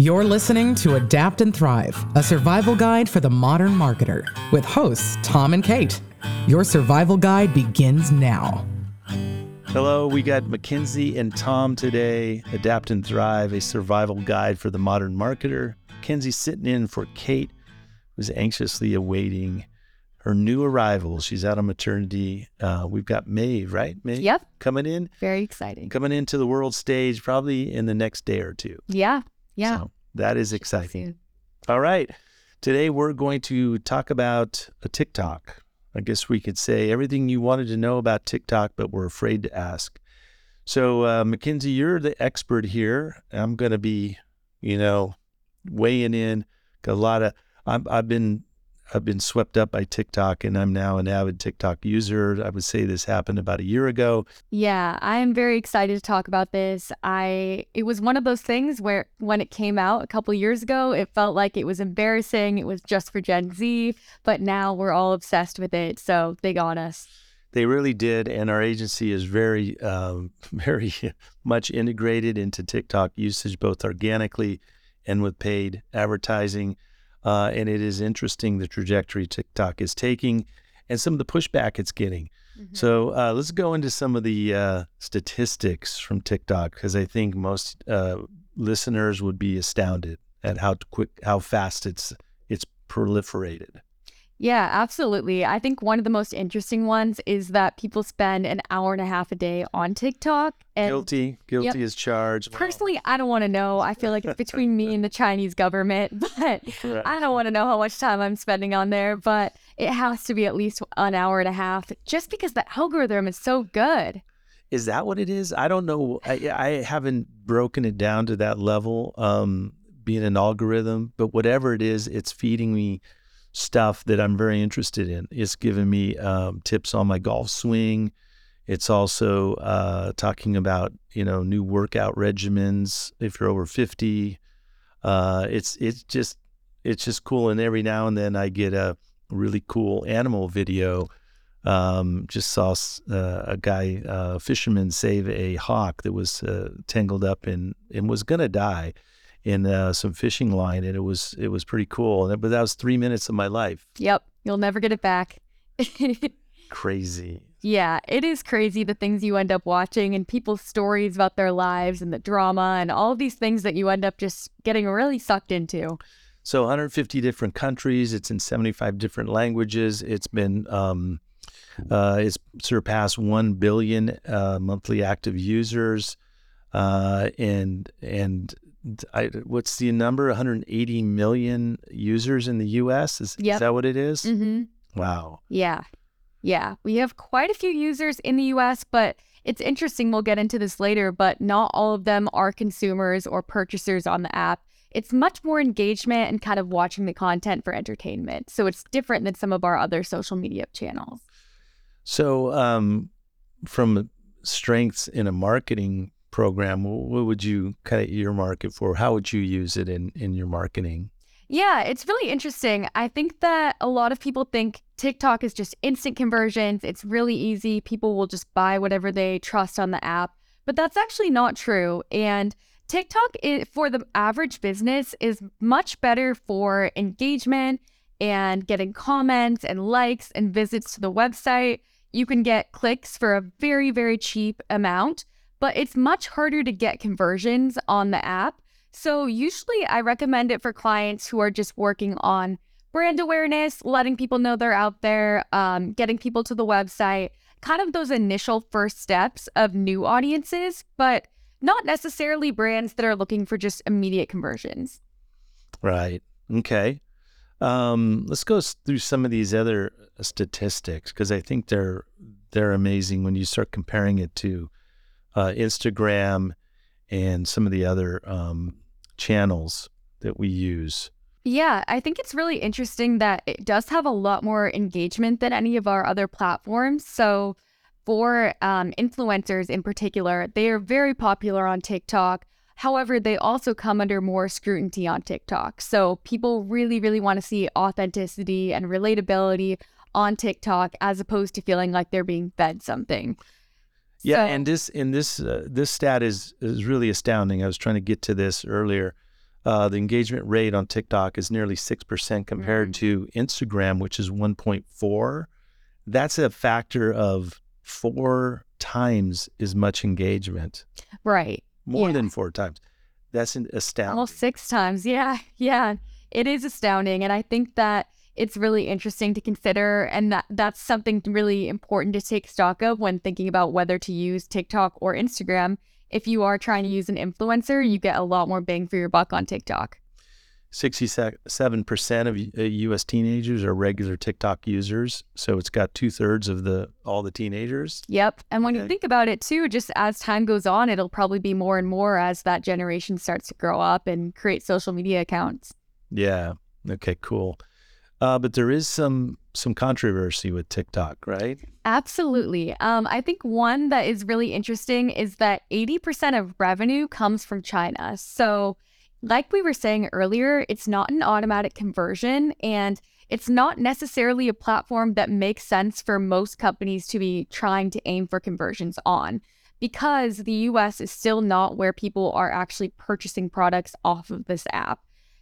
You're listening to Adapt and Thrive, a survival guide for the modern marketer, with hosts Tom and Kate. Your survival guide begins now. Hello, we got Mackenzie and Tom today. Adapt and Thrive, a survival guide for the modern marketer. Mackenzie's sitting in for Kate, who's anxiously awaiting her new arrival. She's out on maternity. Uh, we've got Maeve, right? Maeve? Yep. Coming in. Very exciting. Coming into the world stage probably in the next day or two. Yeah. Yeah. So that is exciting. All right. Today we're going to talk about a TikTok. I guess we could say everything you wanted to know about TikTok, but we're afraid to ask. So, uh, Mackenzie, you're the expert here. I'm going to be, you know, weighing in. Got a lot of. i I've been I've been swept up by TikTok and I'm now an avid TikTok user. I would say this happened about a year ago. Yeah, I'm very excited to talk about this. I it was one of those things where when it came out a couple years ago, it felt like it was embarrassing. It was just for Gen Z, but now we're all obsessed with it. So big on us. They really did, and our agency is very, um, very much integrated into TikTok usage, both organically and with paid advertising. Uh, and it is interesting the trajectory TikTok is taking and some of the pushback it's getting. Mm-hmm. So uh, let's go into some of the uh, statistics from TikTok because I think most uh, listeners would be astounded at how quick, how fast it's it's proliferated. Yeah, absolutely. I think one of the most interesting ones is that people spend an hour and a half a day on TikTok. And, guilty, guilty yep. is charged. Personally, I don't want to know. I feel like it's between me and the Chinese government, but I don't want to know how much time I'm spending on there. But it has to be at least an hour and a half, just because the algorithm is so good. Is that what it is? I don't know. I, I haven't broken it down to that level, um, being an algorithm, but whatever it is, it's feeding me stuff that I'm very interested in. It's giving me um, tips on my golf swing. It's also uh, talking about you know new workout regimens if you're over 50. Uh, it's it's just it's just cool. And every now and then I get a really cool animal video. Um, just saw uh, a guy, uh, fisherman, save a hawk that was uh, tangled up in and was gonna die in uh, some fishing line, and it was it was pretty cool. And but that was three minutes of my life. Yep, you'll never get it back. crazy. Yeah, it is crazy the things you end up watching and people's stories about their lives and the drama and all these things that you end up just getting really sucked into. So 150 different countries. It's in 75 different languages. It's been um, uh, it's surpassed 1 billion uh, monthly active users, uh, and and I, what's the number? 180 million users in the U.S. Is, yep. is that what it is? Mm-hmm. Wow. Yeah, yeah. We have quite a few users in the U.S., but it's interesting. We'll get into this later, but not all of them are consumers or purchasers on the app. It's much more engagement and kind of watching the content for entertainment. So it's different than some of our other social media channels. So, um, from strengths in a marketing program, what would you kind of earmark it for? How would you use it in, in your marketing? Yeah, it's really interesting. I think that a lot of people think TikTok is just instant conversions. It's really easy. People will just buy whatever they trust on the app. But that's actually not true. And TikTok, is, for the average business, is much better for engagement and getting comments and likes and visits to the website. You can get clicks for a very, very cheap amount but it's much harder to get conversions on the app. So usually I recommend it for clients who are just working on brand awareness, letting people know they're out there, um, getting people to the website, kind of those initial first steps of new audiences, but not necessarily brands that are looking for just immediate conversions. Right. Okay. Um, let's go through some of these other statistics because I think they're they're amazing when you start comparing it to uh, Instagram, and some of the other um, channels that we use. Yeah, I think it's really interesting that it does have a lot more engagement than any of our other platforms. So, for um, influencers in particular, they are very popular on TikTok. However, they also come under more scrutiny on TikTok. So, people really, really want to see authenticity and relatability on TikTok as opposed to feeling like they're being fed something. Yeah, so, and this in this uh, this stat is is really astounding. I was trying to get to this earlier. uh, the engagement rate on TikTok is nearly 6% compared Mm. to Instagram, which is 1.4. That's a factor of four times as much engagement, Right. more Yeah. than four times. That's an astounding. Almost six times. Yeah. Yeah. It is astounding. And I think that it's really interesting to consider. And that that's something really important to take stock of when thinking about whether to use TikTok or Instagram. If you are trying to use an influencer, you get a lot more bang for your buck on TikTok. 67% of uh, U.S. teenagers are regular TikTok users. So it's got two thirds of the all the teenagers. Yep. And when you think about it too, just as time goes on, it'll probably be more and more as that generation starts to grow up and create social media accounts. Yeah. Okay. Cool. Uh, but there is some some controversy with TikTok, right? Absolutely. Um, I think one that is really interesting is that 80% of revenue comes from China. So, like we were saying earlier, it's not an automatic conversion and it's not necessarily a platform that makes sense for most companies to be trying to aim for conversions on because the US is still not where people are actually purchasing products off of this app.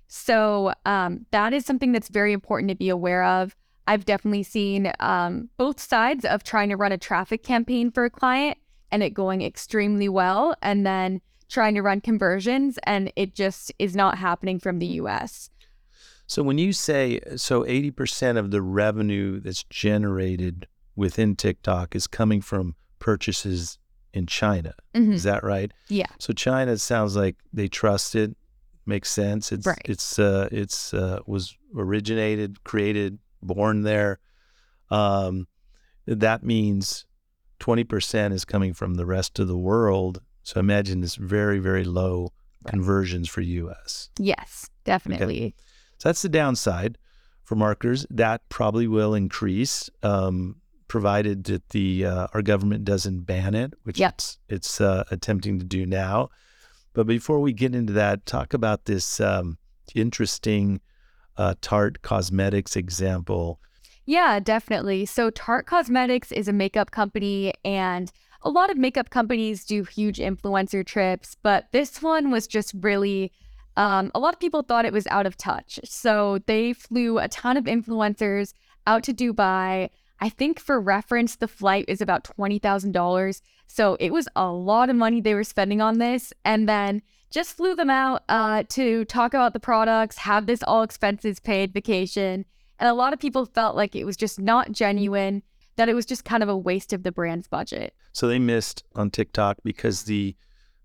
So, um, that is something that's very important to be aware of. I've definitely seen um, both sides of trying to run a traffic campaign for a client and it going extremely well, and then trying to run conversions and it just is not happening from the US. So when you say so 80% of the revenue that's generated within TikTok is coming from purchases in China. Mhm. Is that right? Yeah. So China sounds like they trust it, makes sense. It's Right. it's uh it's uh was originated, created, born there. Um that means 20% is coming from the rest of the world. So imagine this very very low Right. conversions for US. Yes, definitely. So that's the downside for marketers. That probably will increase, um, provided that the uh, our government doesn't ban it, which Yep. it's it's uh, attempting to do now. But before we get into that, talk about this um, interesting uh, Tarte Cosmetics example. Yeah, definitely. So Tarte Cosmetics is a makeup company and a lot of makeup companies do huge influencer trips, but this one was just really um, a lot of people thought it was out of touch. So they flew a ton of influencers out to Dubai. I think for reference, the flight is about $20,000. So it was a lot of money they were spending on this. And then just flew them out uh, to talk about the products, have this all expenses paid vacation. And a lot of people felt like it was just not genuine, that it was just kind of a waste of the brand's budget. So they missed on TikTok because the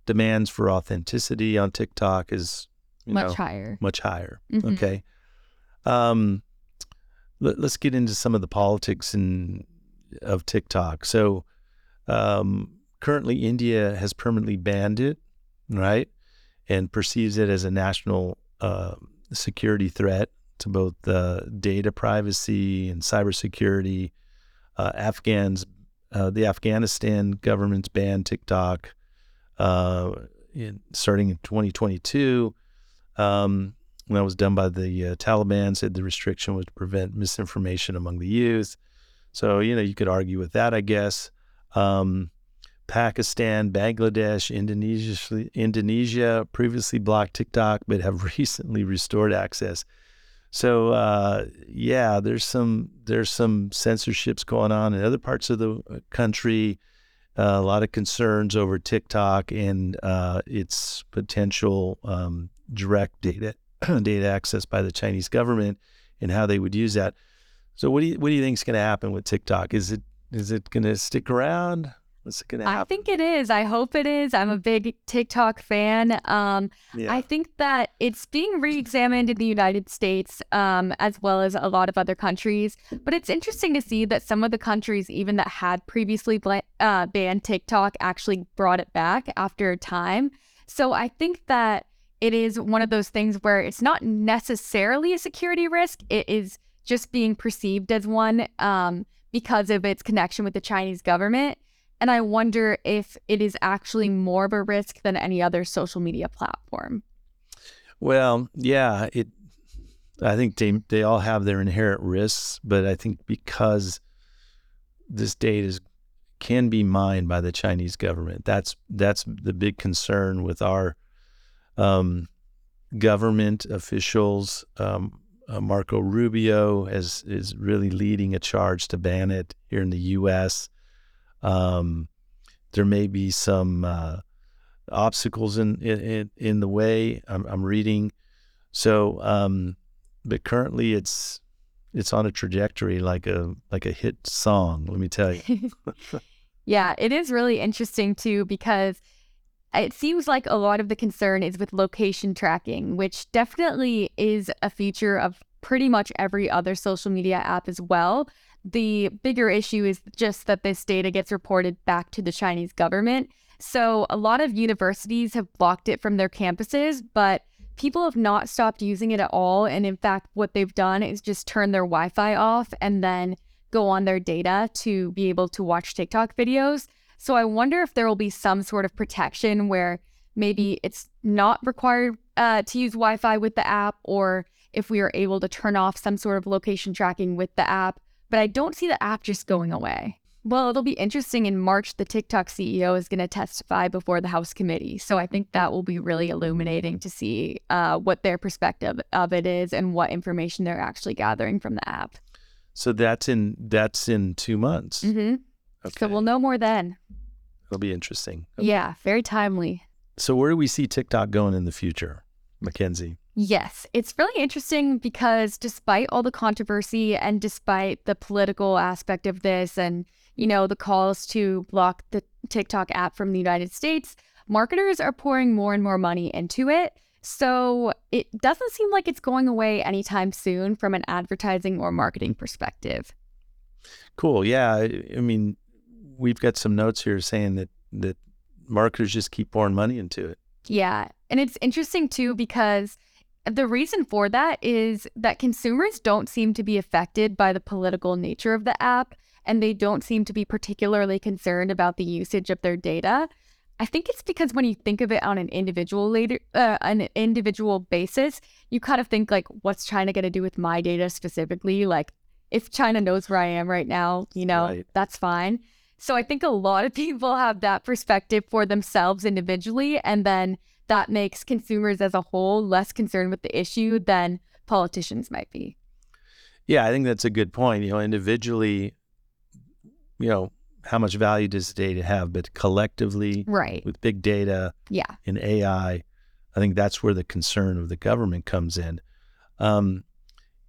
demands for authenticity on TikTok is you much know, higher. much higher. Mhm. Okay. Um, let, us get into some of the politics in, of TikTok. So, um, currently, India has permanently banned it, right, and perceives it as a national uh, security threat to both uh, data privacy and cybersecurity. Uh, Afghans, uh, the Afghanistan government's banned TikTok uh, in, starting in 2022. Um, that was done by the uh, Taliban. Said the restriction was to prevent misinformation among the youth. So you know you could argue with that, I guess. Um, Pakistan, Bangladesh, Indonesia, Indonesia previously blocked TikTok, but have recently restored access. So uh, yeah, there's some there's some censorships going on in other parts of the uh, country. Uh, a lot of concerns over TikTok and uh, its potential um, direct data data access by the Chinese government and how they would use that. So what do you what do you think is going to happen with TikTok? Is it is it going to stick around? What's it going to happen? I think it is. I hope it is. I'm a big TikTok fan. Um, yeah. I think that it's being re-examined in the United States, um, as well as a lot of other countries. But it's interesting to see that some of the countries, even that had previously bla- uh, banned TikTok, actually brought it back after a time. So I think that it is one of those things where it's not necessarily a security risk. It is just being perceived as one um, because of its connection with the Chinese government. And I wonder if it is actually more of a risk than any other social media platform. Well, yeah, it. I think they they all have their inherent risks, but I think because this data is can be mined by the Chinese government, that's that's the big concern with our um, government officials. Um, uh, Marco Rubio has, is really leading a charge to ban it here in the U.S. Um, there may be some uh, obstacles in, in in the way. I'm, I'm reading, so um, but currently it's it's on a trajectory like a like a hit song. Let me tell you. yeah, it is really interesting too because it seems like a lot of the concern is with location tracking, which definitely is a feature of pretty much every other social media app as well. The bigger issue is just that this data gets reported back to the Chinese government. So a lot of universities have blocked it from their campuses, but people have not stopped using it at all. And in fact, what they've done is just turn their Wi Fi off and then go on their data to be able to watch TikTok videos. So I wonder if there will be some sort of protection where maybe it's not required uh, to use Wi Fi with the app, or if we are able to turn off some sort of location tracking with the app. But I don't see the app just going away. Well, it'll be interesting. In March, the TikTok CEO is going to testify before the House committee. So I think that will be really illuminating to see uh, what their perspective of it is and what information they're actually gathering from the app. So that's in that's in two months. Mm-hmm. Okay. So we'll know more then. It'll be interesting. Okay. Yeah, very timely. So where do we see TikTok going in the future, Mackenzie? Yes, it's really interesting because despite all the controversy and despite the political aspect of this and, you know, the calls to block the TikTok app from the United States, marketers are pouring more and more money into it. So it doesn't seem like it's going away anytime soon from an advertising or marketing perspective. Cool. Yeah. I mean, we've got some notes here saying that that marketers just keep pouring money into it. Yeah. And it's interesting too because the reason for that is that consumers don't seem to be affected by the political nature of the app and they don't seem to be particularly concerned about the usage of their data. I think it's because when you think of it on an individual later, uh, an individual basis, you kind of think like, what's China going to do with my data specifically? Like, if China knows where I am right now, you know, right. that's fine. So I think a lot of people have that perspective for themselves individually, and then that makes consumers as a whole less concerned with the issue than politicians might be. Yeah, I think that's a good point. You know, individually, you know, how much value does data have? But collectively, right, with big data, yeah, in AI, I think that's where the concern of the government comes in. Um,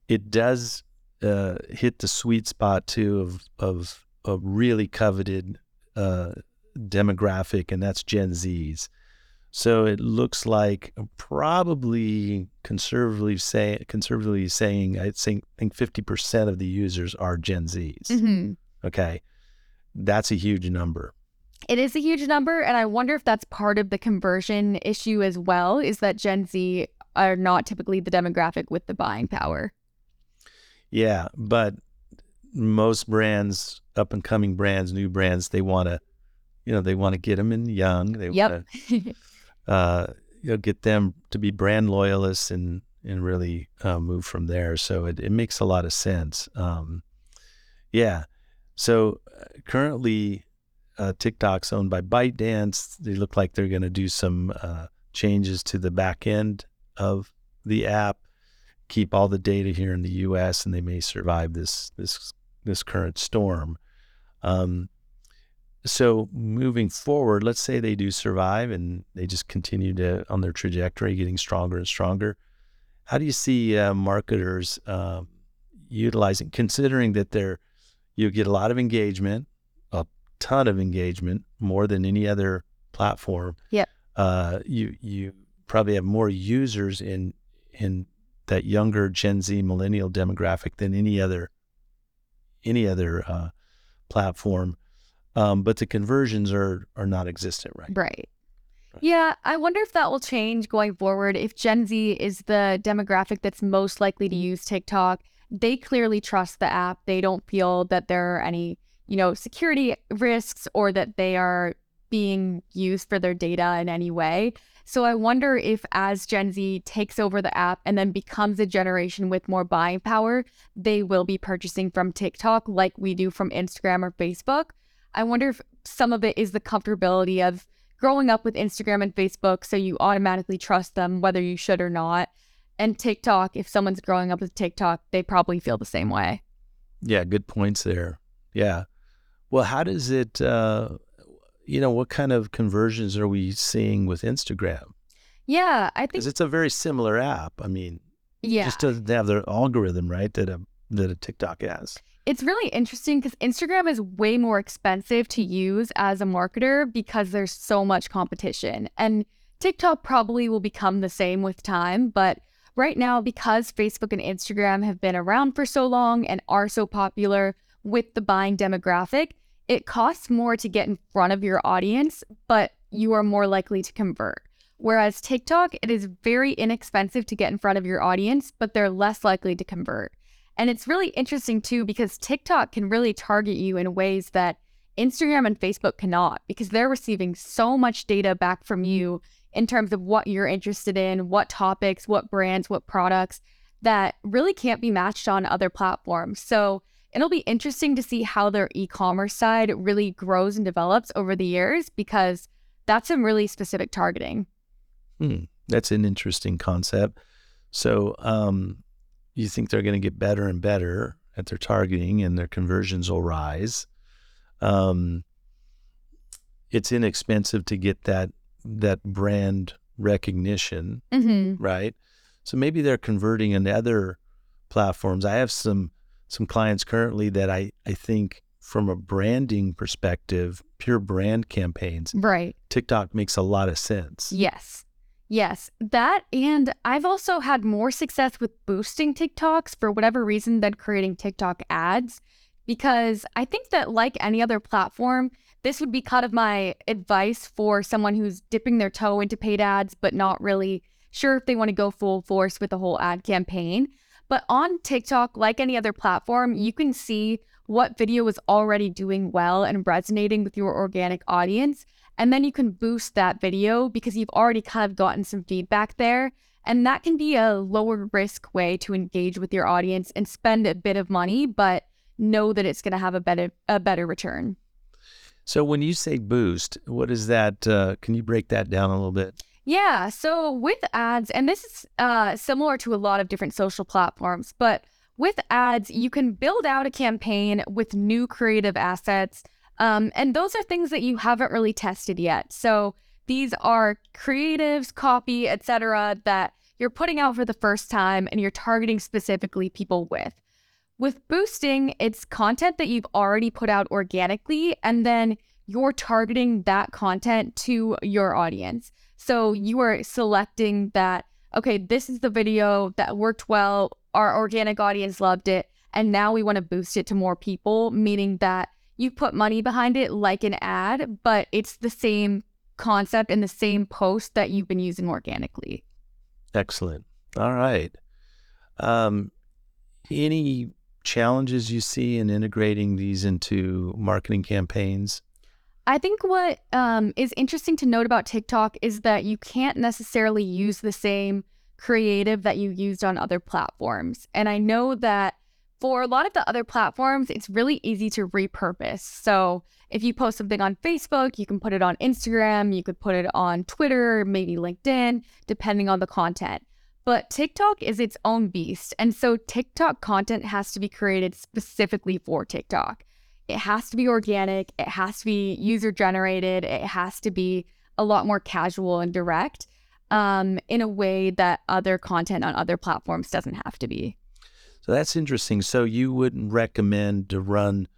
it does uh, hit the sweet spot too of of a really coveted uh, demographic, and that's Gen Zs. So it looks like probably conservatively say conservatively saying I think think fifty percent of the users are Gen Zs. Mm-hmm. Okay, that's a huge number. It is a huge number, and I wonder if that's part of the conversion issue as well. Is that Gen Z are not typically the demographic with the buying power? Yeah, but most brands, up and coming brands, new brands, they want to, you know, they want to get them in young. They yep. want to uh, you know, get them to be brand loyalists and and really uh, move from there. So it, it makes a lot of sense. Um, yeah. So uh, currently, uh, TikTok's owned by ByteDance. They look like they're going to do some uh, changes to the back end of the app, keep all the data here in the U.S., and they may survive this this this current storm. Um, so moving forward, let's say they do survive and they just continue to on their trajectory, getting stronger and stronger. How do you see uh, marketers uh, utilizing, considering that they're you get a lot of engagement, a ton of engagement, more than any other platform. Yep. Uh, you you probably have more users in in that younger Gen Z millennial demographic than any other any other uh, platform um, but the conversions are are not existent, right? Right. Yeah, I wonder if that will change going forward. If Gen Z is the demographic that's most likely to use TikTok, they clearly trust the app. They don't feel that there are any, you know, security risks or that they are being used for their data in any way. So I wonder if as Gen Z takes over the app and then becomes a generation with more buying power, they will be purchasing from TikTok like we do from Instagram or Facebook. I wonder if some of it is the comfortability of growing up with Instagram and Facebook, so you automatically trust them whether you should or not. And TikTok, if someone's growing up with TikTok, they probably feel the same way. Yeah, good points there. Yeah. Well, how does it, uh, you know, what kind of conversions are we seeing with Instagram? Yeah, I think Because it's a very similar app. I mean, yeah. just doesn't have the algorithm, right? That a that a TikTok has. It's really interesting because Instagram is way more expensive to use as a marketer because there's so much competition. And TikTok probably will become the same with time. But right now, because Facebook and Instagram have been around for so long and are so popular with the buying demographic, it costs more to get in front of your audience, but you are more likely to convert. Whereas TikTok, it is very inexpensive to get in front of your audience, but they're less likely to convert. And it's really interesting too because TikTok can really target you in ways that Instagram and Facebook cannot because they're receiving so much data back from mm-hmm. you in terms of what you're interested in, what topics, what brands, what products that really can't be matched on other platforms. So it'll be interesting to see how their e commerce side really grows and develops over the years because that's some really specific targeting. Hmm. That's an interesting concept. So, um, you think they're going to get better and better at their targeting and their conversions will rise. Um, it's inexpensive to get that that brand recognition, Mm-hmm. right? So maybe they're converting in other platforms. I have some some clients currently that I I think from a branding perspective, pure brand campaigns, Right. TikTok makes a lot of sense. Yes. Yes. That and I've also had more success with boosting TikToks for whatever reason than creating TikTok ads because I think that like any other platform, this would be kind of my advice for someone who's dipping their toe into paid ads but not really sure if they want to go full force with the whole ad campaign. But on TikTok, like any other platform, you can see what video is already doing well and resonating with your organic audience. And then you can boost that video because you've already kind of gotten some feedback there. And that can be a lower risk way to engage with your audience and spend a bit of money, but know that it's going to have a better a better return. So when you say boost, what is that? Uh, can you break that down a little bit? Yeah. So with ads, and this is uh, similar to a lot of different social platforms, but with ads, you can build out a campaign with new creative assets. Um, and those are things that you haven't really tested yet. So these are creatives, copy, etc., that you're putting out for the first time and you're targeting specifically people with. With boosting, it's content that you've already put out organically, and then you're targeting that content to your audience. So you are selecting that, okay, this is the video that worked well, our organic audience loved it, and now we want to boost it to more people, meaning that you put money behind it like an ad, but it's the same concept and the same post that you've been using organically. Excellent. All right. Um, any challenges you see in integrating these into marketing campaigns? I think what um, is interesting to note about TikTok is that you can't necessarily use the same creative that you used on other platforms. And I know that for a lot of the other platforms, it's really easy to repurpose. So if you post something on Facebook, you can put it on Instagram, you could put it on Twitter, maybe LinkedIn, depending on the content. But TikTok is its own beast. And so TikTok content has to be created specifically for TikTok. It has to be organic, it has to be user generated, it has to be a lot more casual and direct um, in a way that other content on other platforms doesn't have to be. So that's interesting. So you wouldn't recommend to run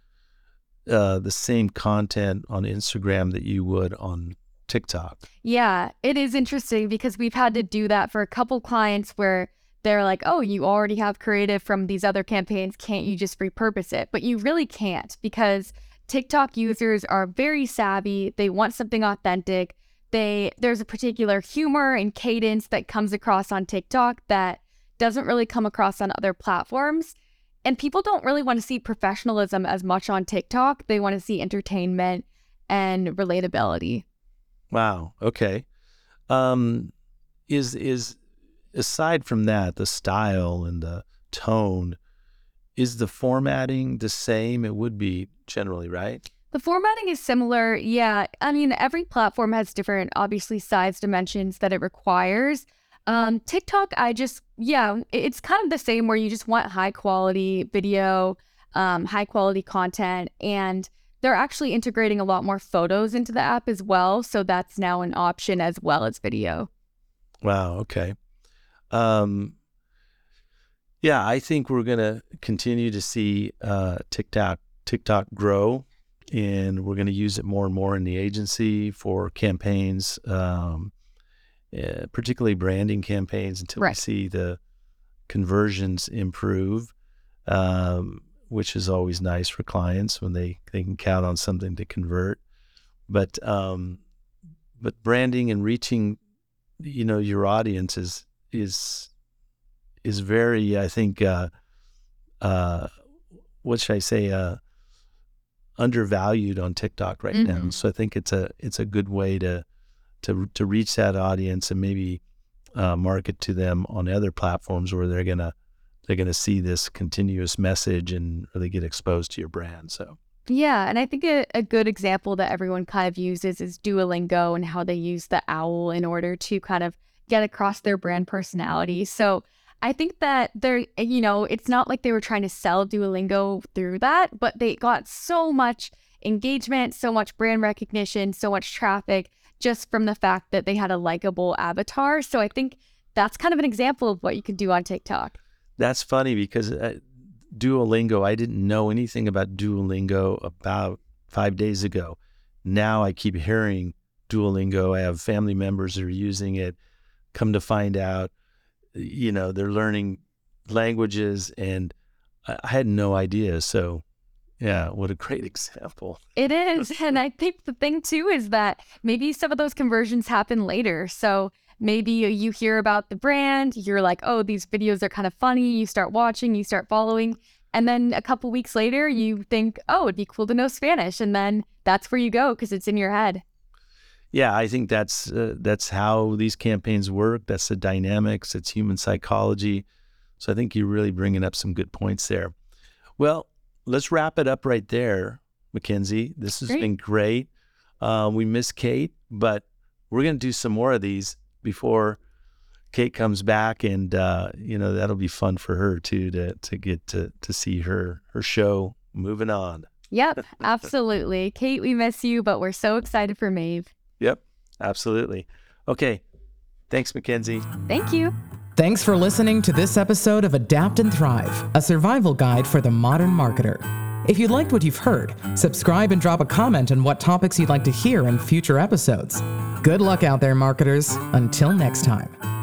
uh, the same content on Instagram that you would on TikTok. Yeah, it is interesting because we've had to do that for a couple clients where they're like, oh, you already have creative from these other campaigns. Can't you just repurpose it? But you really can't because TikTok users are very savvy. They want something authentic. They there's a particular humor and cadence that comes across on TikTok that doesn't really come across on other platforms. And people don't really want to see professionalism as much on TikTok. They want to see entertainment and relatability. Wow. Okay. Um, is is aside from that, the style and the tone, is the formatting the same? It would be generally, right? The formatting is similar. Yeah. I mean, every platform has different, obviously, size dimensions that it requires. Um, TikTok, I just, yeah, it's kind of the same where you just want high quality video, um, high quality content, and they're actually integrating a lot more photos into the app as well. So that's now an option as well as video. Wow. Okay. Um, yeah, I think we're going to continue to see uh, TikTok TikTok grow, and we're going to use it more and more in the agency for campaigns, um, uh, particularly branding campaigns, until Right. we see the conversions improve, um, which is always nice for clients when they, they can count on something to convert. But um, but branding and reaching, you know, your audience is is is very, I think, uh, uh, what should I say, uh, undervalued on TikTok right now. Mhm. So I think it's a it's a good way to to to reach that audience and maybe uh, market to them on other platforms where they're gonna they're gonna see this continuous message and really get exposed to your brand. So Yeah, and I think a, a good example that everyone kind of uses is Duolingo and how they use the owl in order to kind of get across their brand personality. So I think that they're, you know, it's not like they were trying to sell Duolingo through that, but they got so much engagement, so much brand recognition, so much traffic just from the fact that they had a likable avatar. So I think that's kind of an example of what you can do on TikTok. that's funny because uh, Duolingo, I didn't know anything about Duolingo about five days ago. Now I keep hearing Duolingo. I have family members that are using it. Come to find out, you know, they're learning languages, and I, had no idea. So, yeah, what a great example. It is. And I think the thing too is that maybe some of those conversions happen later. So maybe you hear about the brand, you're like, oh, these videos are kind of funny. You start watching, you start following. And then a couple weeks later, you think, oh, it'd be cool to know Spanish. And then that's where you go because it's in your head. Yeah, I think that's uh, that's how these campaigns work. That's the dynamics. It's human psychology. So I think you're really bringing up some good points there. Well, let's wrap it up right there, Mackenzie. This has Great. been great. Uh, we miss Kate, but we're going to do some more of these before Kate comes back, and uh, you know that'll be fun for her too to to get to to see her her show moving on. Yep, absolutely. Kate, we miss you, but we're so excited for Maeve. Yep, absolutely. Okay, thanks, Mackenzie. Thank you. Thanks for listening to this episode of Adapt and Thrive, a survival guide for the modern marketer. If you liked what you've heard, subscribe and drop a comment on what topics you'd like to hear in future episodes. Good luck out there, marketers. Until next time.